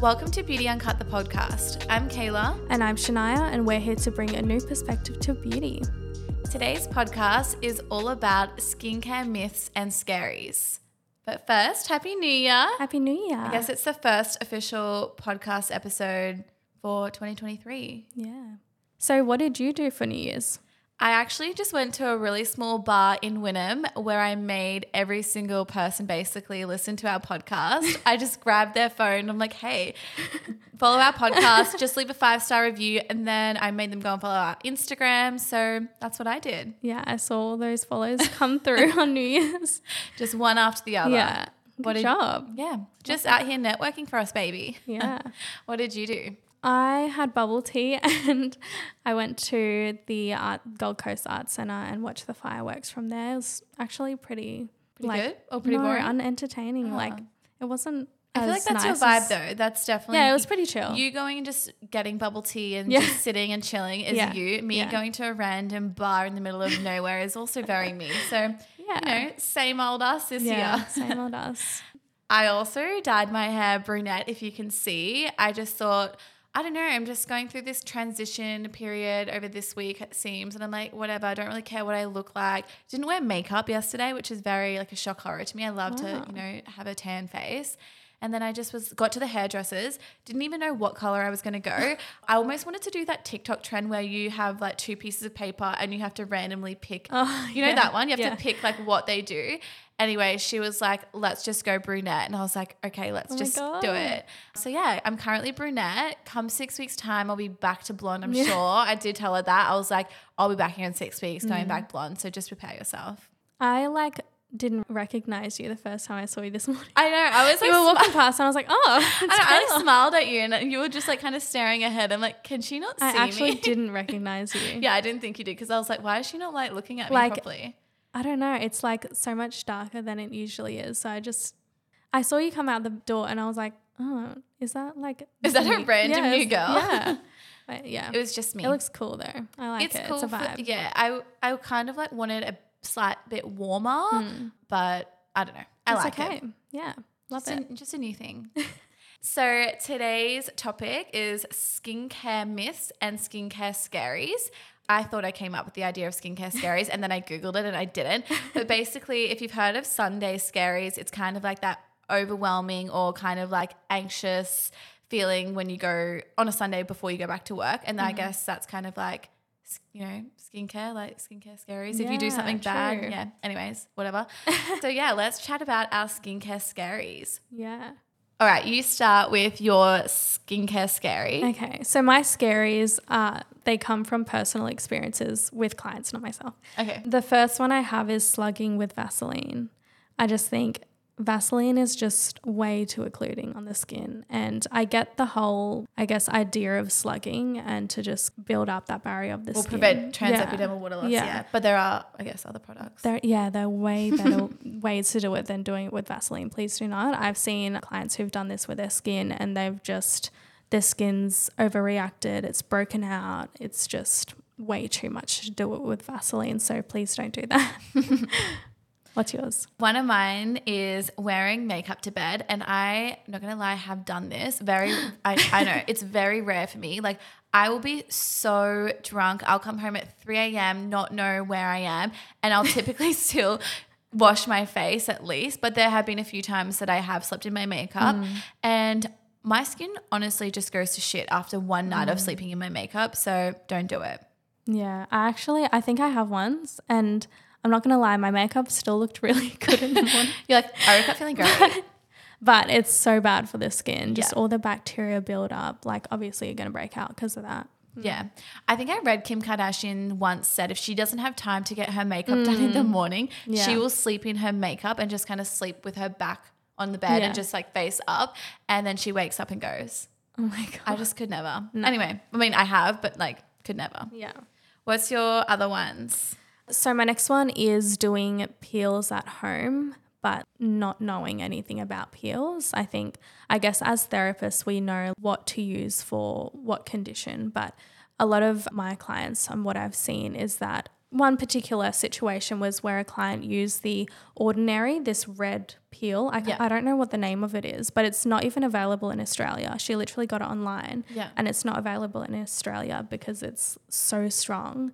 Welcome to Beauty Uncut, the podcast. I'm Kayla. And I'm Shania, and we're here to bring a new perspective to beauty. Today's podcast is all about skincare myths and scaries. But first, Happy New Year. Happy New Year. I guess it's the first official podcast episode for 2023. Yeah. So, what did you do for New Year's? I actually just went to a really small bar in Wynnum where I made every single person basically listen to our podcast. I just grabbed their phone. I'm like, hey, follow our podcast, just leave a five star review. And then I made them go and follow our Instagram. So that's what I did. Yeah, I saw all those follows come through on New Year's. Just one after the other. Yeah. Good What did- job. Yeah. Just out here networking for us, baby. Yeah. What did you do? I had bubble tea and I went to the art, Gold Coast Art Centre and watched the fireworks from there. It was actually pretty, Pretty good or pretty no, boring? unentertaining. Like Ah. it wasn't. I feel like that's your vibe though. That's definitely Yeah, it was pretty chill. You going and just getting bubble tea and Yeah. just sitting and chilling is Yeah. you. Me Yeah. going to a random bar in the middle of nowhere is also very me. So, yeah. you know, same old us this year. same old us. I also dyed my hair brunette, if you can see. I just thought, I don't know, I'm just going through this transition period over this week, it seems. And I'm like, whatever, I don't really care what I look like. Didn't wear makeup yesterday, which is very like a shock horror to me. I love Wow. to, you ah. know, have a tan face. And then I just was got to the hairdressers, didn't even know what color I was gonna go. I almost wanted to do that TikTok trend where you have like two pieces of paper and you have to randomly pick Oh, you know yeah, that one? You have yeah. to pick like what they do. Anyway, she was like, let's just go brunette. And I was like, okay, let's Oh just do it. So yeah, I'm currently brunette. Come six weeks' time, I'll be back to blonde, I'm sure. I did tell her that. I was like, I'll be back here in six weeks, going Mm. back blonde. So just prepare yourself. I like didn't recognize you the first time I saw you this morning. I know. I was like, you were walking past and I was like, oh, I, know, I like smiled at you and you were just like kind of staring ahead. I'm like, can she not see me? I actually me? didn't recognize you. yeah, I didn't think you did because I was like, why is she not like looking at me Like, properly? I don't know. It's like so much darker than it usually is. So I just, I saw you come out the door and I was like, oh, is that like, Is that a random Yeah, new girl? Yeah. But yeah. It was just me. It looks cool though. I like it's it. cool. It's a for- vibe. yeah, I I kind of like wanted a slight bit warmer, but I don't know. I. It's like okay. it. Yeah. Love Just it. a, just a new thing. so today's topic is skincare myths and skincare scaries. I thought I came up with the idea of skincare scaries and then I Googled it and I didn't. But basically, if you've heard of Sunday scaries, it's kind of like that overwhelming or kind of like anxious feeling when you go on a Sunday before you go back to work. And Mm-hmm. I guess that's kind of like, you know, skincare, like skincare scaries. If you do Yeah, something bad, yeah. Anyways, whatever. so yeah, let's chat about our skincare scaries. Yeah. All right, you start with your skincare scary. Okay. So my scaries, uh, they come from personal experiences with clients, not myself. Okay. The first one I have is slugging with Vaseline. I just think Vaseline is just way too occluding on the skin. And I get the whole, I guess, idea of slugging and to just build up that barrier of the Will skin. prevent Yeah. transepidermal water loss. Yeah. Yeah. But there are, I guess, other products. There, yeah, there are way better ways to do it than doing it with Vaseline. Please do not. I've seen clients who've done this with their skin and they've just, their skin's overreacted, it's broken out, it's just way too much to do it with Vaseline. So please don't do that. What's yours? One of mine is wearing makeup to bed, and I, not gonna lie, have done this. Very, I, I know it's very rare for me. Like I will be so drunk, I'll come home at three a.m. not know where I am, and I'll typically still wash my face at least. But there have been a few times that I have slept in my makeup, mm. and my skin honestly just goes to shit after one night of mm. sleeping in my makeup. So don't do it. Yeah, I actually, I think I have once and I'm not going to lie, my makeup still looked really good in the morning. You're like, I woke up feeling great. But it's so bad for the skin. Just Yeah. all the bacteria build up. Like, obviously, you're going to break out because of that. Yeah. I think I read Kim Kardashian once said if she doesn't have time to get her makeup done in the morning, Mm. Yeah. she will sleep in her makeup and just kind of sleep with her back on the bed Yeah. and just like face up. And then she wakes up and goes. Oh my God. I just could never. Anyway, I mean, I have, but like, could never. yeah. What's your other ones? So, my next one is doing peels at home, but not knowing anything about peels. I think, I guess, as therapists, we know what to use for what condition, but a lot of my clients and what I've seen is that one particular situation was where a client used the ordinary, this red peel. I, Yeah. I don't know what the name of it is, but it's not even available in Australia. She literally got it online Yeah. and it's not available in Australia because it's so strong.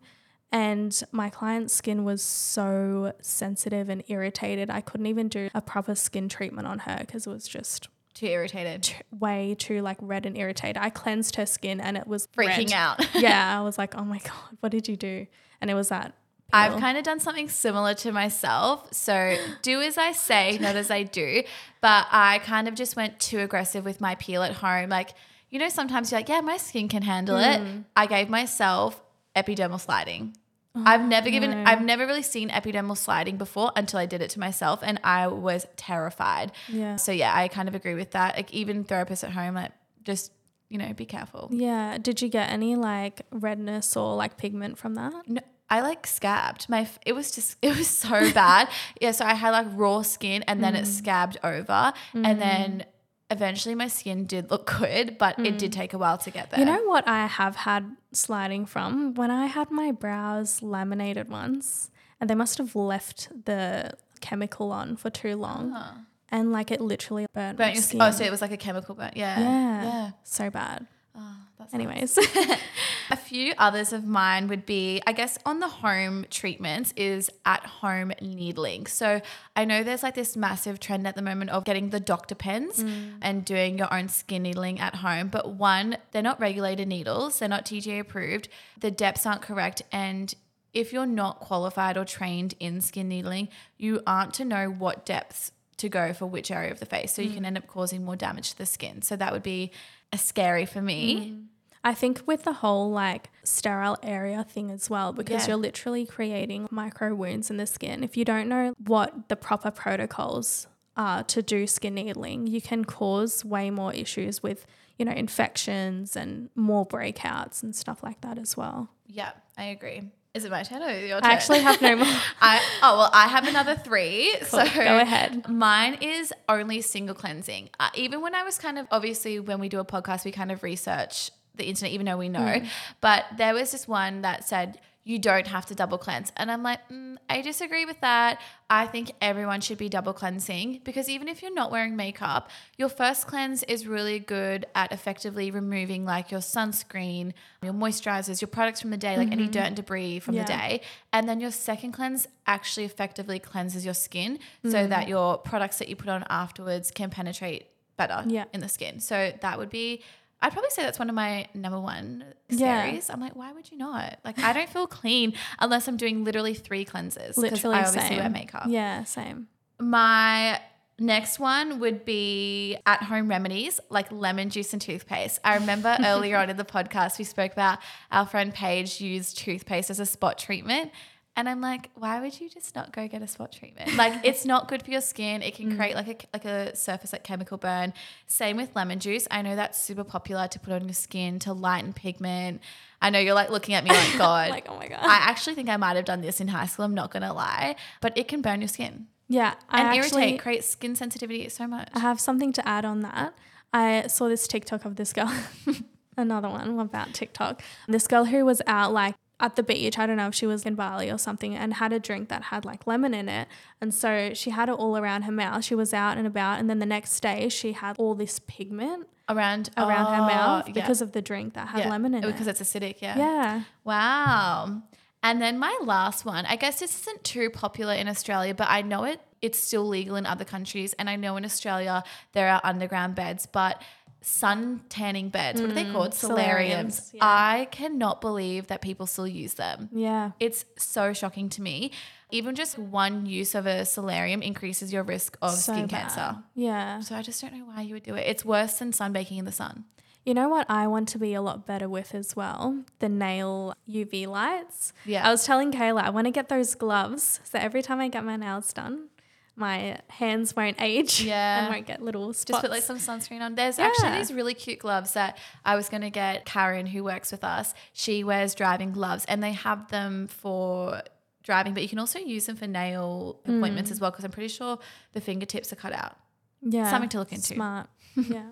And my client's skin was so sensitive and irritated. I couldn't even do a proper skin treatment on her because it was just Too irritated. way too like red and irritated. I cleansed her skin and it was Freaking red. out. yeah, I was like, oh my god, what did you do? And it was that. I've kind of done something similar to myself. So do as I say, not as I do. But I kind of just went too aggressive with my peel at home. Like, you know, sometimes you're like, yeah, my skin can handle it. Mm. I gave myself epidermal sliding. I've never given, no. I've never really seen epidermal sliding before until I did it to myself, and I was terrified. Yeah. So yeah, I kind of agree with that. Like even therapists at home, like just you know, be careful. Yeah. Did you get any like redness or like pigment from that? No, I like scabbed. My it was just it was so bad. yeah, so I had like raw skin and then Mm. it scabbed over and then eventually my skin did look good, but it did take a while to get there. Mm. You know what I have had sliding from? When I had my brows laminated once, and they must have left the chemical on for too long. And like it literally burnt, Burnt your skin. skin. Oh, so it was like a chemical burn. Yeah. yeah. Yeah. So bad. Oh, that's Anyways. A few others of mine would be, I guess, on the home treatments is at home needling. So I know there's like this massive trend at the moment of getting the doctor pens mm. and doing your own skin needling at home. But one, they're not regulated needles, they're not TGA approved, the depths aren't correct. And if you're not qualified or trained in skin needling, you aren't to know what depths to go for which area of the face. So you mm. can end up causing more damage to the skin. So that would be a scary for me. Mm. I think with the whole like sterile area thing as well, because Yeah. you're literally creating micro wounds in the skin. If you don't know what the proper protocols are to do skin needling, you can cause way more issues with, you know, infections and more breakouts and stuff like that as well. Yeah, I agree. Is it my turn or your turn? I actually have no more. I oh well, I have another three. So Go ahead. Mine is only single cleansing. Uh, even when I was kind of obviously when we do a podcast, we kind of research the internet, even though we know. Mm. But there was this one that said you don't have to double cleanse, and I'm like, mm, I disagree with that. I think everyone should be double cleansing because even if you're not wearing makeup, your first cleanse is really good at effectively removing like your sunscreen, your moisturizers, your products from the day, like any dirt and debris from the Mm-hmm. Day. And then your second cleanse actually effectively cleanses your skin Mm. so that your products that you put on afterwards can penetrate better Yeah. in the skin. So that would be, I'd probably say that's one of my number one Yeah. scaries. I'm like, why would you not? Like, I don't feel clean unless I'm doing literally three cleanses. Literally I obviously same. wear makeup. Yeah, same. My next one would be at home remedies like lemon juice and toothpaste. I remember earlier on in the podcast, we spoke about our friend Paige used toothpaste as a spot treatment. And I'm like, why would you just not go get a spot treatment? Like, it's not good for your skin. It can mm. create like a like a surface like chemical burn. Same with lemon juice. I know that's super popular to put on your skin to lighten pigment. I know you're like looking at me like God. Like, oh my God. I actually think I might have done this in high school. I'm not gonna lie, but it can burn your skin yeah, I and actually, irritate, create skin sensitivity so much. I have something to add on that. I saw this TikTok of this girl, another one about TikTok. This girl who was out like at the beach, I don't know if she was in Bali or something, and had a drink that had like lemon in it. And so she had it all around her mouth. She was out and about. And then the next day, she had all this pigment around around her oh, mouth yeah. because of the drink that had Yeah, lemon in because it. Because it's acidic. Yeah. Yeah. Wow. And then my last one, I guess this isn't too popular in Australia, but I know it it's still legal in other countries. And I know in Australia there are underground beds, but sun tanning beds, what are they called? Solariums. Mm, solariums, yeah. I cannot believe that people still use them. Yeah. It's so shocking to me. Even just one use of a solarium increases your risk of So skin bad. cancer. Yeah. So I just don't know why you would do it. It's worse than sunbaking in the sun. You know what I want to be a lot better with as well? The nail UV lights. Yeah. I was telling Kayla, I want to get those gloves so every time I get my nails done, my hands won't age Yeah. and won't get little spots. Just put like some sunscreen on. There's actually Yeah. these really cute gloves that I was going to get Karen, who works with us. She wears driving gloves and they have them for driving, but you can also use them for nail appointments mm. as well because I'm pretty sure the fingertips are cut out. yeah, something to look into. Smart. yeah.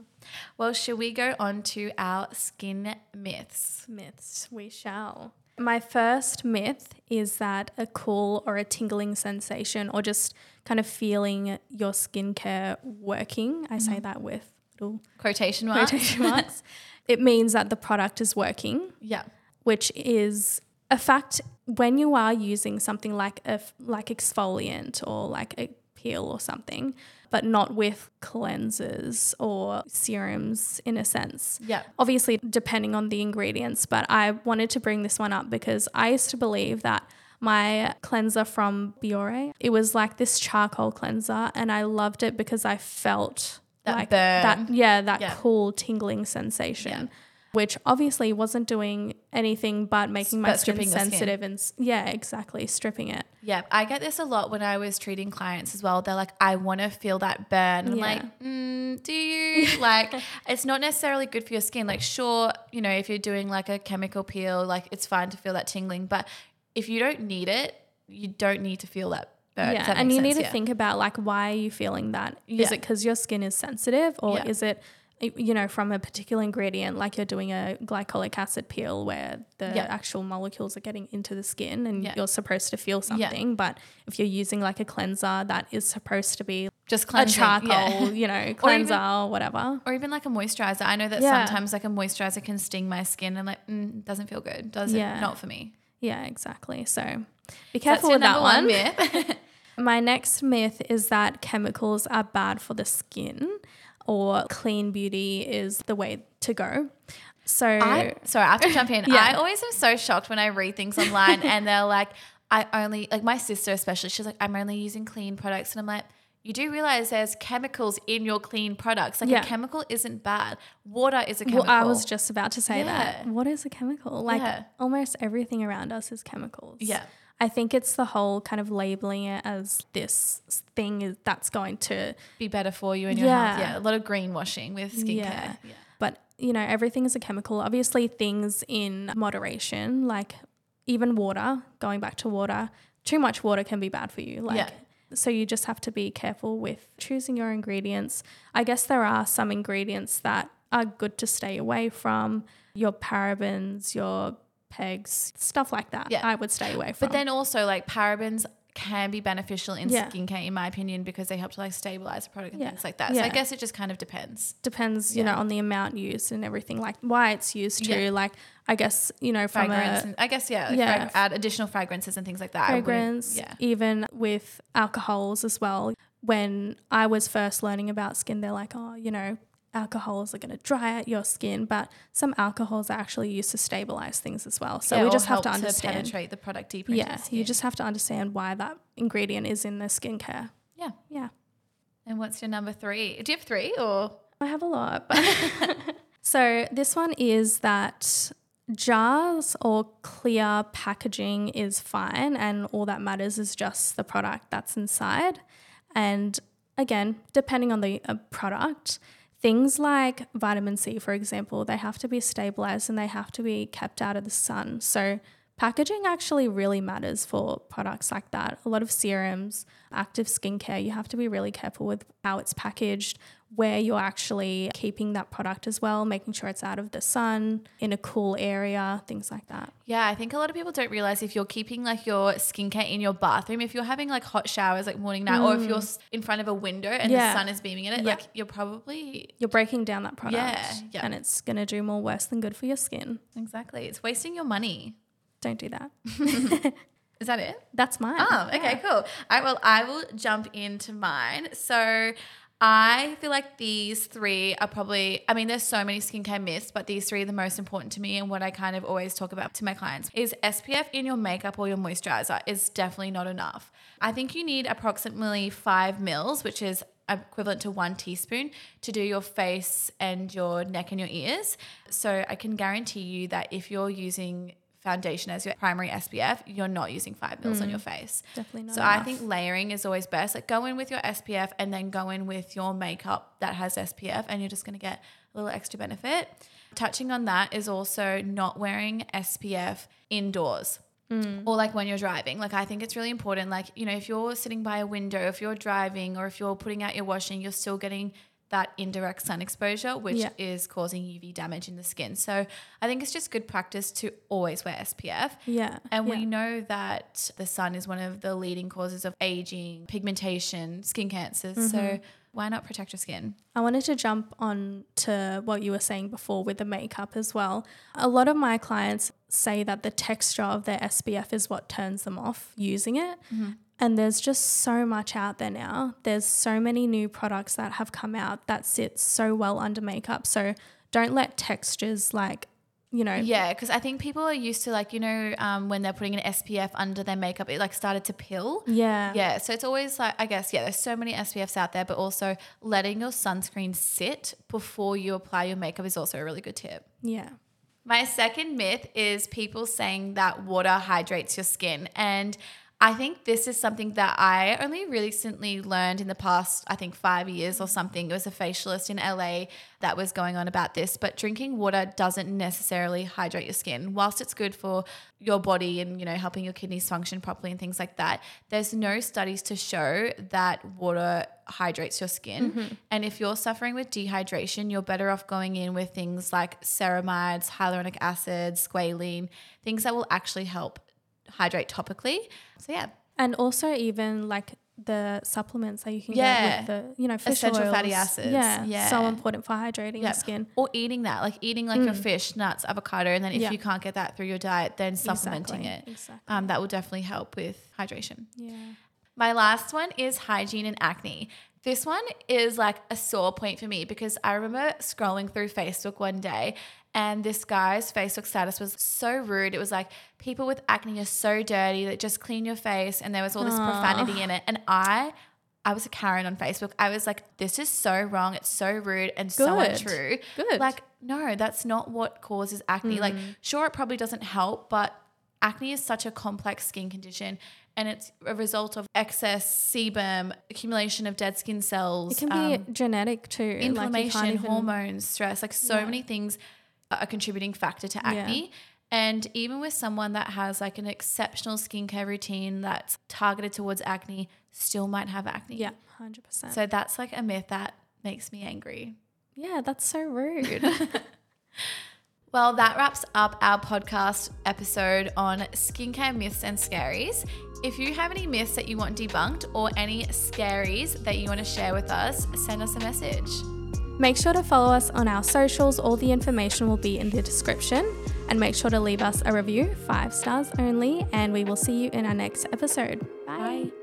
Well, should we go on to our skin myths? Myths, we shall. My first myth is that a cool or a tingling sensation or just kind of feeling your skincare working, I say mm-hmm. that with little Quotation marks. quotation marks, it means that the product is working, Yeah. which is a fact when you are using something like a like exfoliant or like a peel or something, but not with cleansers or serums in a sense Yeah. obviously depending on the ingredients, but I wanted to bring this one up because I used to believe that my cleanser from Biore, it was like this charcoal cleanser and I loved it because I felt That like burn. that yeah, that Yeah. cool tingling sensation. Which obviously wasn't doing anything but making my But skin stripping the skin. sensitive and yeah, exactly, stripping it. Yeah, I get this a lot when I was treating clients as well. They're like, I want to feel that burn. And I'm like, mm, do you? like, it's not necessarily good for your skin. Like, sure, you know, if you're doing like a chemical peel, like it's fine to feel that tingling. But if you don't need it, you don't need to feel that burn. Yeah, and you need to Yeah. think about like why are you feeling that? Is Yeah. it because your skin is sensitive, or Yeah. is it you know from a particular ingredient like you're doing a glycolic acid peel where the Yeah. actual molecules are getting into the skin and Yeah. you're supposed to feel something, but if you're using like a cleanser that is supposed to be Just a charcoal, yeah. you know, cleanser or, whatever. Or even like a moisturizer. I know that Yeah. sometimes like a moisturizer can sting my skin and like, mm, doesn't feel good. Does Yeah. it? Not for me. Yeah, exactly. So be careful your with that one. myth. My next myth is that chemicals are bad for the skin or clean beauty is the way to go. So I sorry, I have to jump in. Yeah. I always am so shocked when I read things online and they're like, I only like my sister especially, she's like, I'm only using clean products. And I'm like, you do realize there's chemicals in your clean products. Like Yeah. a chemical isn't bad. Water is a well, chemical. I was just about to say that. Yeah. What is a chemical? Like Yeah. almost everything around us is chemicals. Yeah. I think it's the whole kind of labeling it as this thing is that's going to be better for you and your Yeah. health. Yeah. A lot of greenwashing with skincare. Yeah. Yeah. but you know everything is a chemical obviously things in moderation like even water going back to water too much water can be bad for you like Yeah. so you just have to be careful with choosing your ingredients i guess there are some ingredients that are good to stay away from your parabens your pegs stuff like that Yeah. i would stay away from But then also like parabens can be beneficial in Yeah. skincare in my opinion because they help to like stabilize the product and Yeah. things like that. So I guess it just kind of depends. depends you Yeah. know on the amount used and everything like why it's used to Yeah. like i guess you know from fragrance a and I guess yeah, like Yeah. frag- add additional fragrances and things like that. Fragrance, yeah, even with alcohols as well. When I was first learning about skin, they're like, oh, you know, alcohols are going to dry out your skin, but some alcohols are actually used to stabilize things as well. So Yeah, we just have to understand. penetrate the product deeper. yeah, you just have to understand why that ingredient is in the skincare. yeah. Yeah. And what's your number three? Do you have three or I have a lot. So this one is that jars or clear packaging is fine and all that matters is just the product that's inside. And again, depending on the uh, product, things like vitamin C, for example, they have to be stabilized and they have to be kept out of the sun. So packaging actually really matters for products like that. A lot of serums, active skincare, you have to be really careful with how it's packaged, where you're actually keeping that product as well, making sure it's out of the sun, in a cool area, things like that. yeah, I think a lot of people don't realize if you're keeping like your skincare in your bathroom, if you're having like hot showers like morning night, or if you're in front of a window and Mm. Yeah. the sun is beaming in it, Yeah. like you're probably You're breaking down that product. Yeah, yeah. And it's going to do more worse than good for your skin. exactly it's wasting your money. Don't do that. Is that it? That's mine. Oh, okay, cool. All right, well, I will jump into mine. So I feel like these three are probably, I mean, there's so many skincare myths, but these three are the most important to me and what I kind of always talk about to my clients is SPF in your makeup or your moisturizer is definitely not enough. I think you need approximately five mils, which is equivalent to one teaspoon to do your face and your neck and your ears. So I can guarantee you that if you're using foundation as your primary SPF, you're not using five mils on mm. your face. Definitely not So I think layering is always best. Like go in with your SPF and then go in with your makeup that has SPF, and you're just going to get a little extra benefit. Touching on that is also not wearing SPF indoors. Mm. Or like when you're driving. Like I think it's really important. Like, you know, if you're sitting by a window, if you're driving or if you're putting out your washing, you're still getting that indirect sun exposure, which Yeah. is causing UV damage in the skin. So I think it's just good practice to always wear SPF. Yeah. And yeah. we know that the sun is one of the leading causes of aging, pigmentation, skin cancers. So Mm-hmm. why not protect your skin? I wanted to jump on to what you were saying before with the makeup as well. A lot of my clients say that the texture of their SPF is what turns them off using it. And there's just so much out there now. There's so many new products that have come out that sit so well under makeup. So don't let textures like, you know, Yeah, because I think people are used to like, you know, um, when they're putting an SPF under their makeup, it like started to peel. yeah. Yeah, so it's always like I guess yeah, there's so many SPFs out there, but also letting your sunscreen sit before you apply your makeup is also a really good tip. Yeah. My second myth is people saying that water hydrates your skin and I think this is something that I only recently learned in the past, I think five years or something. It was a facialist in LA that was going on about this. But drinking water doesn't necessarily hydrate your skin. Whilst it's good for your body and, you know, helping your kidneys function properly and things like that, there's no studies to show that water hydrates your skin. Mm-hmm. And if you're suffering with dehydration, you're better off going in with things like ceramides, hyaluronic acid, squalene, things that will actually help hydrate topically. So yeah, And also even like the supplements that you can Yeah. get with the, you know, fish Essential fatty acids. Yeah, Yeah. So important for hydrating yeah. your skin. Or eating that, like eating like your fish, nuts, avocado, and then if Mm. You can't get that through your diet, then supplementing Exactly, it. exactly. Um, that will definitely help with hydration. Yeah. My last one is hygiene and acne. This one is like a sore point for me because I remember scrolling through Facebook one day and this guy's Facebook status was so rude. It was like, people with acne are so dirty that just clean your face. And there was all this profanity in it. And I, I was a Karen on Facebook. I was like, this is so wrong. It's so rude and so untrue. Good. Like, no, that's not what causes acne. Like, sure, it probably doesn't help, but acne is such a complex skin condition and it's a result of excess sebum, accumulation of dead skin cells, It can be um, genetic too. like inflammation, even- hormones, stress. Like, so Yeah. many things a contributing factor to acne. And even with someone that has like an exceptional skincare routine that's targeted towards acne, still might have acne. Yeah, hundred percent. So that's like a myth that makes me angry. Yeah, that's so rude. Well, that wraps up our podcast episode on skincare myths and scaries. If you have any myths that you want debunked or any scaries that you want to share with us, send us a message. Make sure to follow us on our socials. All the information will be in the description. And make sure to leave us a review, five stars only. And we will see you in our next episode. Bye. Bye.